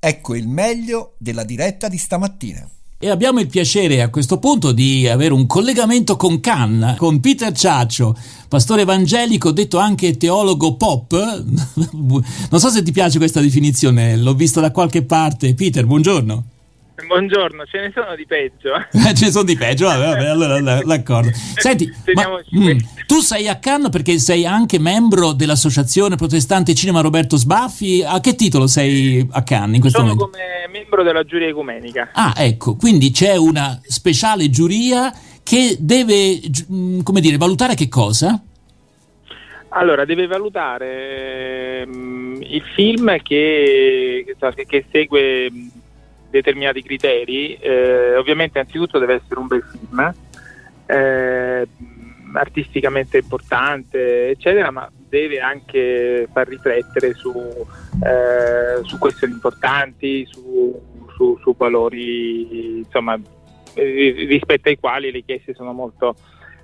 Ecco il meglio della diretta di stamattina. E abbiamo il piacere a questo punto di avere un collegamento con Cannes, con Peter Ciaccio, pastore evangelico, detto anche teologo pop. Non so se ti piace questa definizione, l'ho vista da qualche parte. Peter, buongiorno. Buongiorno, ce ne sono di peggio. Eh, ce ne sono di peggio, vabbè, vabbè allora d'accordo. Senti, ma, mm, tu sei a Cannes perché sei anche membro dell'Associazione Protestante Cinema Roberto Sbaffi. A che titolo sei a Cannes in questo Sono momento? come membro della giuria ecumenica. Ah, ecco, quindi c'è una speciale giuria che deve, mm, come dire, valutare che cosa? Allora, deve valutare um, il film che, che, che segue determinati criteri, eh, ovviamente anzitutto deve essere un bel film, eh, artisticamente importante, eccetera, ma deve anche far riflettere su, eh, su questioni importanti, su, su, su valori insomma, rispetto ai quali le richieste sono molto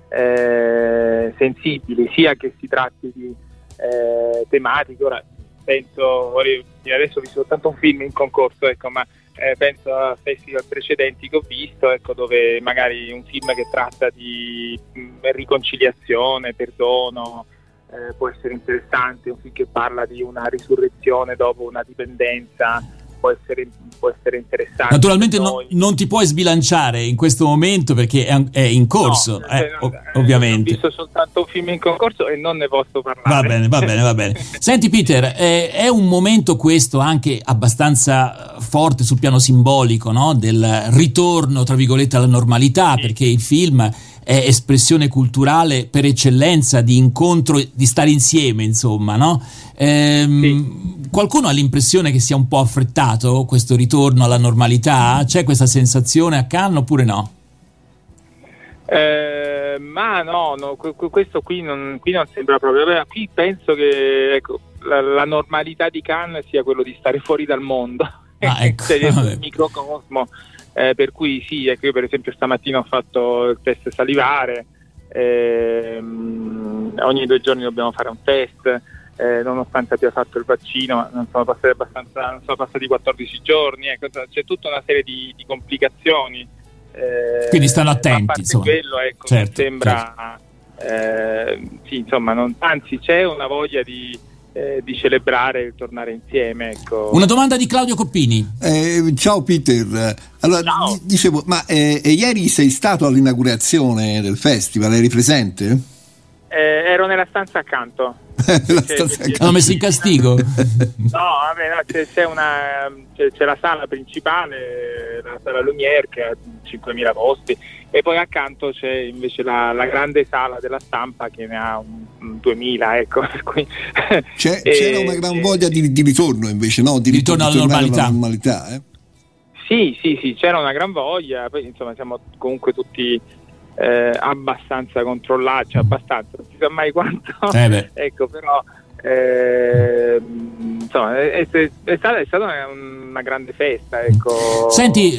eh, sensibili, sia che si tratti di eh, tematiche, ora penso, adesso ho visto soltanto un film in concorso, ecco, ma eh, penso a festival precedenti che ho visto, ecco, dove magari un film che tratta di mh, mm, riconciliazione, perdono, eh, può essere interessante, un film che parla di una risurrezione dopo una dipendenza può essere, può essere interessante. Naturalmente no, non ti puoi sbilanciare in questo momento perché è, è in corso, no, eh, ov- ovviamente. Ho visto soltanto un film in concorso e non ne posso parlare. Va bene, va bene, va bene. Senti Peter, eh, è un momento questo anche abbastanza forte sul piano simbolico, no? del ritorno, tra virgolette, alla normalità, sì. perché il film è espressione culturale per eccellenza di incontro, di stare insieme, insomma, no? Ehm, sì. Qualcuno ha l'impressione che sia un po' affrettato questo ritorno alla normalità? C'è questa sensazione a Cannes oppure no? Eh, ma no, no, questo qui non, qui non, sembra proprio. Qui penso che ecco, la, la, normalità di Cannes sia quello di stare fuori dal mondo, ah, ecco. cioè, il microcosmo eh, per cui sì, ecco io per esempio stamattina ho fatto il test salivare, ehm, ogni due giorni dobbiamo fare un test, eh, nonostante abbia fatto il vaccino, non sono passati, abbastanza, non sono passati 14 giorni, ecco, c'è tutta una serie di, di complicazioni. Eh, Quindi stanno attenti, insomma. quello, ecco, certo, sembra, certo. Eh, sì, insomma, non, anzi c'è una voglia di eh, di celebrare il tornare insieme. Ecco. Una domanda di Claudio Coppini. Eh, ciao Peter, allora, ciao. dicevo, ma eh, ieri sei stato all'inaugurazione del festival, eri presente? Eh, ero nella stanza accanto. la stanza accanto. Hanno messo in castigo? no, vabbè, no, c'è, c'è, una, c'è, c'è, la sala principale, la sala Lumière che ha 5.000 posti e poi accanto c'è invece la, la grande sala della stampa che ne ha un, un 2000 ecco c'è, e, c'era una gran voglia di, di, ritorno invece no? di, ritorno alla normalità, alla normalità eh? sì sì sì c'era una gran voglia poi insomma siamo comunque tutti eh, abbastanza controllati cioè abbastanza non si sa mai quanto eh ecco però eh, insomma, è, è, è, stata, è, stata, una, una grande festa. Ecco. Senti,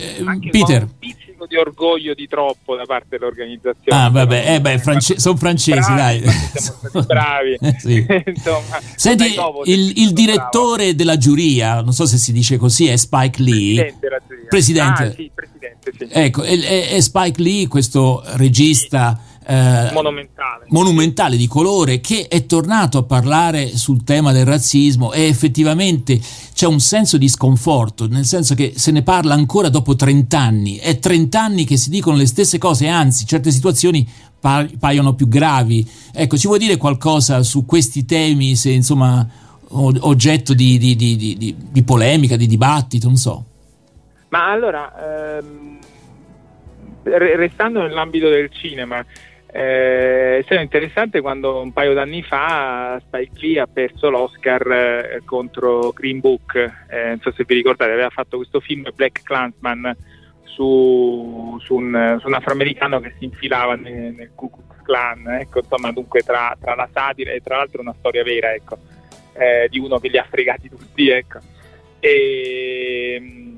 Peter. Pizzico di orgoglio di troppo da parte dell'organizzazione. Ah, vabbè, eh beh, france- sono francesi, bravi, dai. Siamo stati bravi. sì. Insomma, Senti, il, il direttore bravo. della giuria, non so se si dice così, è Spike Lee. Presidente. Presidente. Ah, sì, presidente, sì. Ecco, è, è Spike Lee, questo regista. Sì eh, monumentale. monumentale di colore che è tornato a parlare sul tema del razzismo e effettivamente c'è un senso di sconforto, nel senso che se ne parla ancora dopo 30 anni, è 30 anni che si dicono le stesse cose, anzi certe situazioni pa- paiono più gravi. Ecco, ci vuoi dire qualcosa su questi temi, se insomma oggetto di, di, di, di polemica, di dibattito, non so. Ma allora, ehm, restando nell'ambito del cinema, eh, è stato interessante quando un paio d'anni fa Spike Lee ha perso l'Oscar eh, contro Green Book, eh, non so se vi ricordate, aveva fatto questo film Black Clansman su, su, un, su un, afroamericano che si infilava nel, nel Ku Klux Klan, ecco, insomma dunque tra, tra, la satira e tra l'altro una storia vera ecco, eh, di uno che li ha fregati tutti. Ecco. E,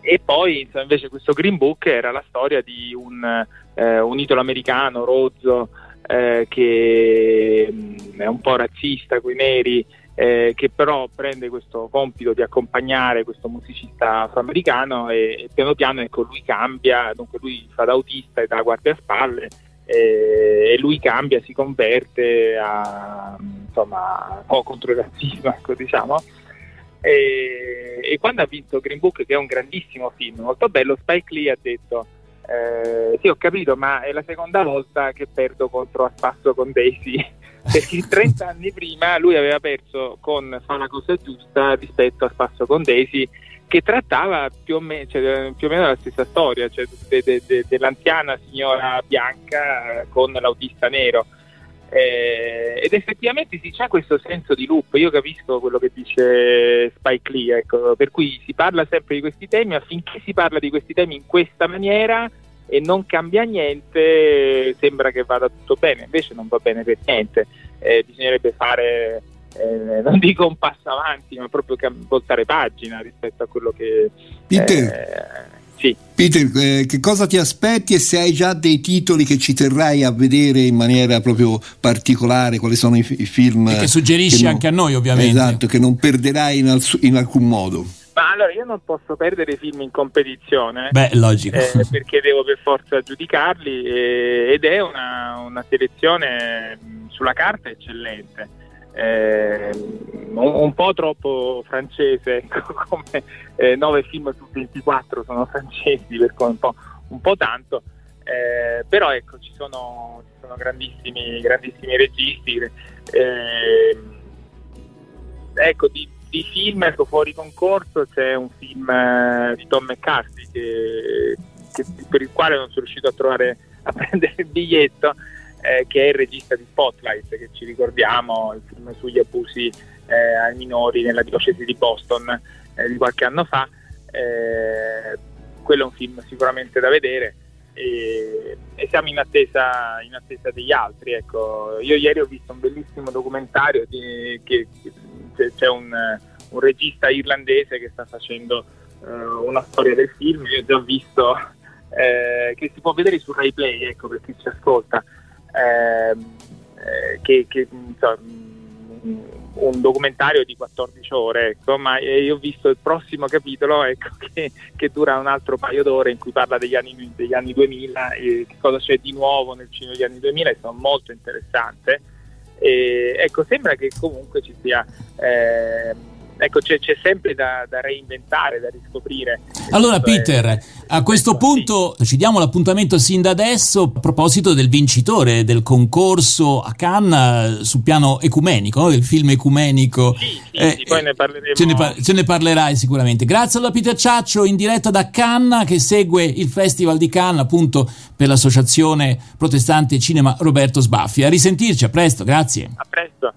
e poi invece questo Green Book era la storia di un, eh, un italo-americano rozzo eh, che mh, mm, è un po' razzista con i neri eh, che però prende questo compito di accompagnare questo musicista afroamericano e, e piano piano ecco, lui cambia, dunque lui fa da autista e da guardiaspalle e, e lui cambia, si converte a, insomma, un po' contro il razzismo, ecco, diciamo. E, e, quando ha vinto Green Book, che è un grandissimo film, molto bello, Spike Lee ha detto eh, sì ho capito ma è la seconda volta che perdo contro A Spasso con Daisy perché 30 anni prima lui aveva perso con Fa la cosa giusta rispetto a Spasso con Daisy che trattava più o, me, cioè, più o meno la stessa storia, cioè de, de, de, dell'anziana signora bianca con l'autista nero. Eh, ed effettivamente sì, c'è questo senso di loop, io capisco quello che dice Spike Lee, ecco, per cui si parla sempre di questi temi, affinché si parla di questi temi in questa maniera e non cambia niente, sembra che vada tutto bene, invece non va bene per niente, eh, bisognerebbe fare, eh, non dico un passo avanti, ma proprio voltare pagina rispetto a quello che... Peter, sì. Peter eh, che cosa ti aspetti e se hai già dei titoli che ci terrai a vedere in maniera proprio particolare, quali sono i, i film... E che suggerisci che non, anche a noi ovviamente. Esatto, che non perderai in, al- in alcun modo. Ma allora io non posso perdere i film in competizione. Beh, logico. Eh, perché devo per forza giudicarli eh, ed è una, una, selezione sulla carta eccellente. Eh, un, po' troppo francese, ecco, come 9 eh, film su 24 sono francesi, per un po', un po tanto. Eh, però ecco, ci sono, ci sono grandissimi, grandissimi registi. Eh, ecco, di, di film ecco, fuori concorso c'è un film eh, di Tom McCarthy che, che, per il quale non sono riuscito a trovare a prendere il biglietto eh, che è il regista di Spotlight che ci ricordiamo il film sugli abusi eh, ai minori nella diocesi di Boston eh, di qualche anno fa. Eh, quello è un film sicuramente da vedere e, e siamo in attesa, in attesa, degli altri ecco. io ieri ho visto un bellissimo documentario di, che c'è un, un, regista irlandese che sta facendo uh, una storia del film, io ho già visto eh, che si può vedere su Rai Play, ecco per chi ci ascolta, eh, che, che insomma, un documentario di 14 ore, ecco, ma io ho visto il prossimo capitolo ecco, che, che, dura un altro paio d'ore in cui parla degli anni, degli anni 2000 e cosa c'è di nuovo nel cinema degli anni 2000, insomma molto interessante. E, ecco, sembra che comunque ci sia... Eh, ecco, c'è, c'è sempre da, da, reinventare, da riscoprire. Allora, Peter, è, a questo punto sì. ci diamo l'appuntamento sin da adesso a proposito del vincitore del concorso a Cannes sul piano ecumenico, no? del film ecumenico. Sì, sì, eh, poi ne parleremo. Ce ne, par- ce ne, parlerai sicuramente. Grazie alla Peter Ciaccio in diretta da Cannes che segue il Festival di Cannes appunto per l'associazione protestante cinema Roberto Sbaffi. A risentirci, a presto, grazie. A presto.